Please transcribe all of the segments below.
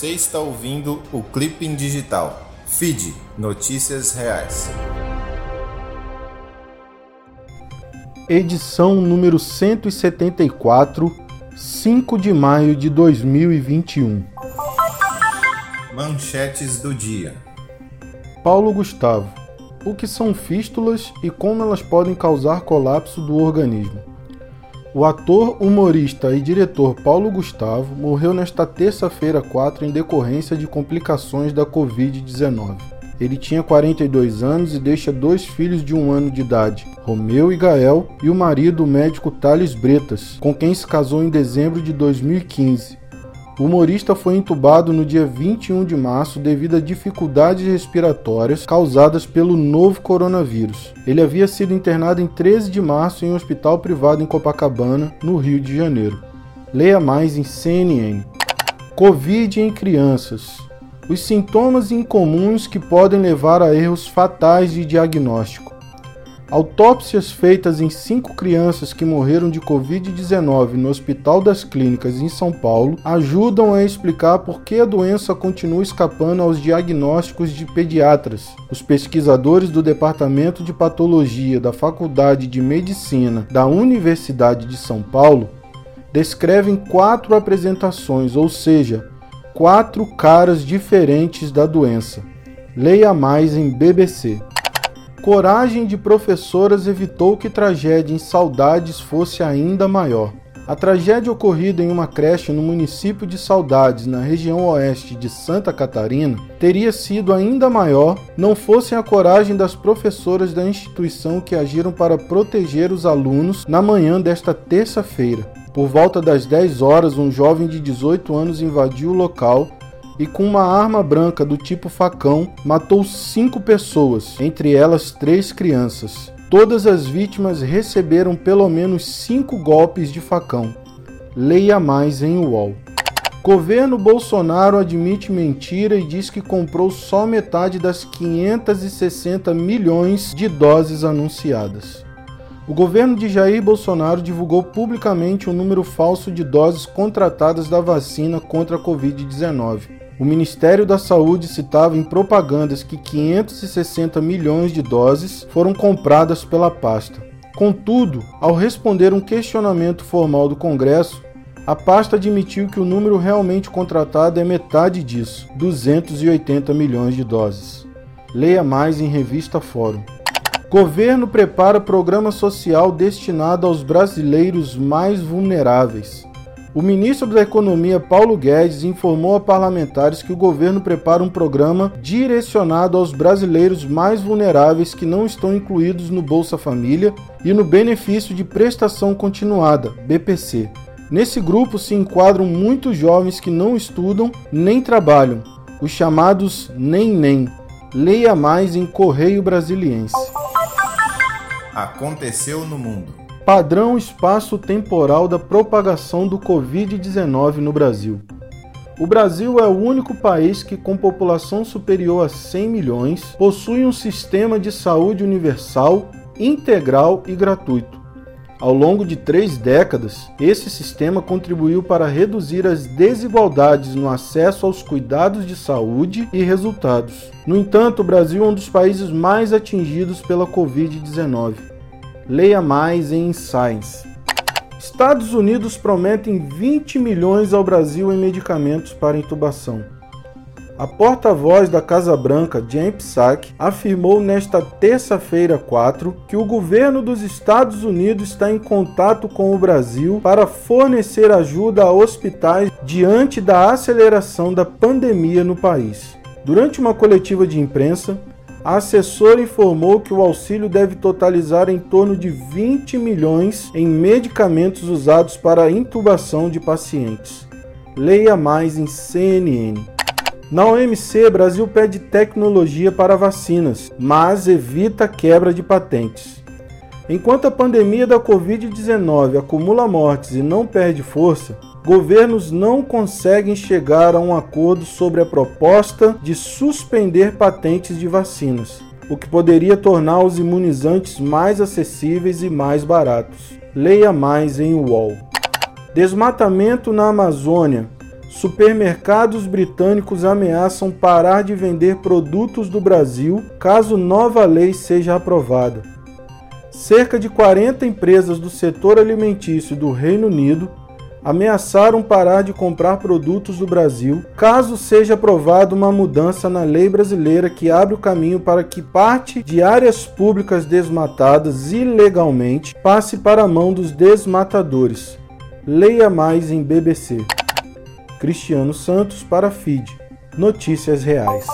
Você está ouvindo o Clipping Digital. Feed Notícias Reais. Edição número 174, 5 de maio de 2021. Manchetes do dia. Paulo Gustavo. O que são fístulas e como elas podem causar colapso do organismo? O ator, humorista e diretor Paulo Gustavo morreu nesta terça-feira 4 em decorrência de complicações da Covid-19. Ele tinha 42 anos e deixa dois filhos de um ano de idade, Romeu e Gael, e o marido, o médico Thales Bretas, com quem se casou em dezembro de 2015. O humorista foi entubado no dia 21 de março devido a dificuldades respiratórias causadas pelo novo coronavírus. Ele havia sido internado em 13 de março em um hospital privado em Copacabana, no Rio de Janeiro. Leia mais em CNN. Covid em crianças. Os sintomas incomuns que podem levar a erros fatais de diagnóstico. Autópsias feitas em cinco crianças que morreram de Covid-19 no Hospital das Clínicas em São Paulo ajudam a explicar por que a doença continua escapando aos diagnósticos de pediatras. Os pesquisadores do Departamento de Patologia da Faculdade de Medicina da Universidade de São Paulo descrevem quatro apresentações, ou seja, quatro caras diferentes da doença. Leia mais em BBC. Coragem de professoras evitou que tragédia em Saudades fosse ainda maior. A tragédia ocorrida em uma creche no município de Saudades, na região oeste de Santa Catarina, teria sido ainda maior não fossem a coragem das professoras da instituição que agiram para proteger os alunos na manhã desta terça-feira. Por volta das 10 horas, um jovem de 18 anos invadiu o local e com uma arma branca do tipo facão matou cinco pessoas, entre elas três crianças. Todas as vítimas receberam pelo menos cinco golpes de facão. Leia mais em UOL. Governo Bolsonaro admite mentira e diz que comprou só metade das 560 milhões de doses anunciadas. O governo de Jair Bolsonaro divulgou publicamente o um número falso de doses contratadas da vacina contra a Covid-19. O Ministério da Saúde citava em propagandas que 560 milhões de doses foram compradas pela pasta. Contudo, ao responder um questionamento formal do Congresso, a pasta admitiu que o número realmente contratado é metade disso, 280 milhões de doses. Leia mais em revista Fórum. Governo prepara programa social destinado aos brasileiros mais vulneráveis. O ministro da Economia, Paulo Guedes, informou a parlamentares que o governo prepara um programa direcionado aos brasileiros mais vulneráveis que não estão incluídos no Bolsa Família e no Benefício de Prestação Continuada, BPC. Nesse grupo se enquadram muitos jovens que não estudam nem trabalham, os chamados nem-nem. Leia mais em Correio Brasiliense. Aconteceu no mundo padrão espaço-temporal da propagação do Covid-19 no Brasil. O Brasil é o único país que, com população superior a 100 milhões, possui um sistema de saúde universal, integral e gratuito. Ao longo de três décadas, esse sistema contribuiu para reduzir as desigualdades no acesso aos cuidados de saúde e resultados. No entanto, o Brasil é um dos países mais atingidos pela Covid-19. Leia mais em Science. Estados Unidos prometem 20 milhões ao Brasil em medicamentos para intubação. A porta-voz da Casa Branca, Jen Psaki, afirmou nesta terça-feira 4 que o governo dos Estados Unidos está em contato com o Brasil para fornecer ajuda a hospitais diante da aceleração da pandemia no país. Durante uma coletiva de imprensa, a assessora informou que o auxílio deve totalizar em torno de 20 milhões em medicamentos usados para intubação de pacientes. Leia mais em CNN. Na OMC, Brasil pede tecnologia para vacinas, mas evita quebra de patentes. Enquanto a pandemia da Covid-19 acumula mortes e não perde força, governos não conseguem chegar a um acordo sobre a proposta de suspender patentes de vacinas, o que poderia tornar os imunizantes mais acessíveis e mais baratos. Leia mais em UOL. Desmatamento na Amazônia. supermercados britânicos ameaçam parar de vender produtos do Brasil caso nova lei seja aprovada. Cerca de 40 empresas do setor alimentício do Reino Unido ameaçaram parar de comprar produtos do Brasil caso seja aprovada uma mudança na lei brasileira que abre o caminho para que parte de áreas públicas desmatadas ilegalmente passe para a mão dos desmatadores. Leia mais em BBC. Cristiano Santos para FID. Notícias reais.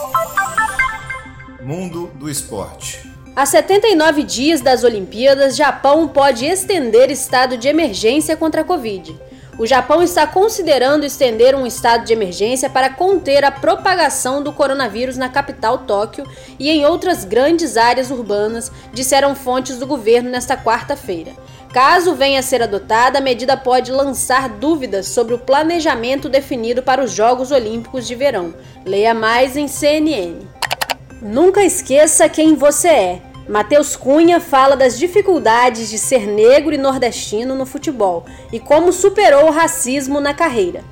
Mundo do esporte. A 79 dias das Olimpíadas, Japão pode estender estado de emergência contra a Covid o Japão está considerando estender um estado de emergência para conter a propagação do coronavírus na capital Tóquio e em outras grandes áreas urbanas, disseram fontes do governo nesta quarta-feira. Caso venha a ser adotada, a medida pode lançar dúvidas sobre o planejamento definido para os Jogos Olímpicos de Verão. Leia mais em CNN. Nunca esqueça quem você é. Matheus Cunha fala das dificuldades de ser negro e nordestino no futebol e como superou o racismo na carreira.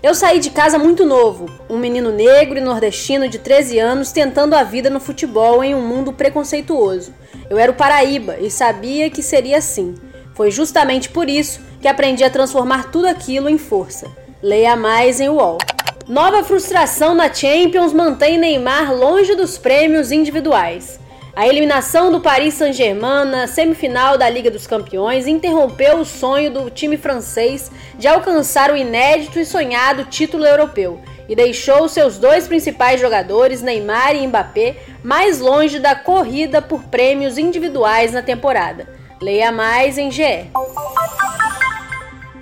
Eu saí de casa muito novo, um menino negro e nordestino de 13 anos tentando a vida no futebol em um mundo preconceituoso. Eu era o Paraíba e sabia que seria assim. Foi justamente por isso que aprendi a transformar tudo aquilo em força. Leia mais em UOL. Nova frustração na Champions mantém Neymar longe dos prêmios individuais. A eliminação do Paris Saint-Germain na semifinal da Liga dos Campeões interrompeu o sonho do time francês de alcançar o inédito e sonhado título europeu e deixou seus dois principais jogadores, Neymar e Mbappé, mais longe da corrida por prêmios individuais na temporada. Leia mais em GE.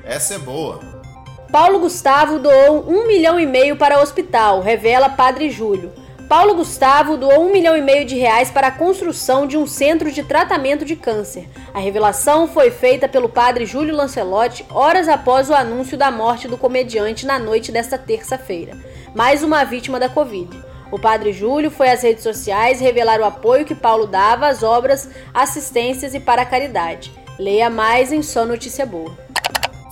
Essa é boa. Paulo Gustavo doou um milhão e meio para o hospital, revela Padre Júlio. Paulo Gustavo doou um milhão e meio de reais para a construção de um centro de tratamento de câncer. A revelação foi feita pelo padre Júlio Lancelotti horas após o anúncio da morte do comediante na noite desta terça-feira. Mais uma vítima da Covid. O padre Júlio foi às redes sociais revelar o apoio que Paulo dava às obras, assistências e para a caridade. Leia mais em Só Notícia Boa.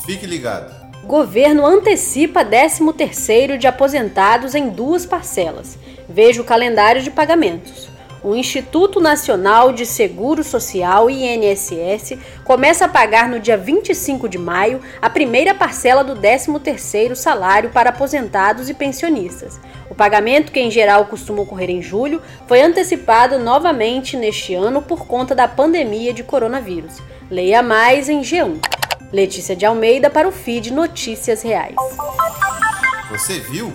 Fique ligado. Governo antecipa 13º de aposentados em duas parcelas. Veja o calendário de pagamentos. O Instituto Nacional de Seguro Social, INSS, começa a pagar no dia 25 de maio a primeira parcela do 13º salário para aposentados e pensionistas. O pagamento, que em geral costuma ocorrer em julho, foi antecipado novamente neste ano por conta da pandemia de coronavírus. Leia mais em G1. Letícia de Almeida para o feed Notícias Reais. Você viu?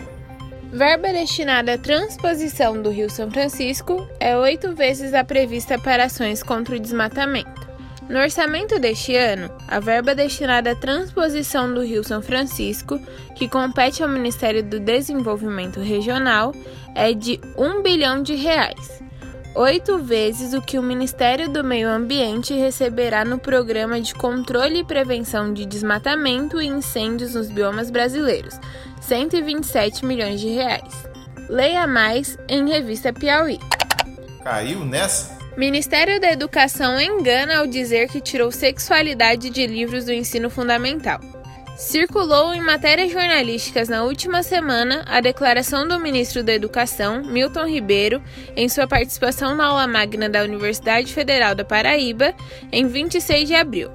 Verba destinada à transposição do Rio São Francisco é oito vezes a prevista para ações contra o desmatamento. No orçamento deste ano, a verba destinada à transposição do Rio São Francisco, que compete ao Ministério do Desenvolvimento Regional, é de 1 bilhão de reais, oito vezes o que o Ministério do Meio Ambiente receberá no Programa de Controle e Prevenção de Desmatamento e Incêndios nos Biomas Brasileiros, 127 milhões de reais. Leia mais em Revista Piauí. Caiu nessa? Ministério da Educação engana ao dizer que tirou sexualidade de livros do ensino fundamental. Circulou em matérias jornalísticas na última semana a declaração do ministro da Educação, Milton Ribeiro, em sua participação na aula magna da Universidade Federal da Paraíba, em 26 de abril.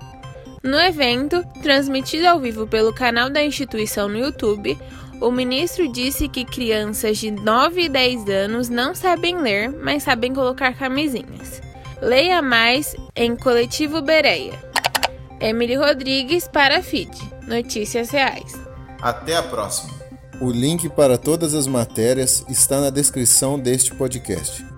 No evento, transmitido ao vivo pelo canal da instituição no YouTube, o ministro disse que crianças de 9 e 10 anos não sabem ler, mas sabem colocar camisinhas. Leia mais em Coletivo Bereia. Emily Rodrigues para a FID. Notícias Reais. Até a próxima. O link para todas as matérias está na descrição deste podcast.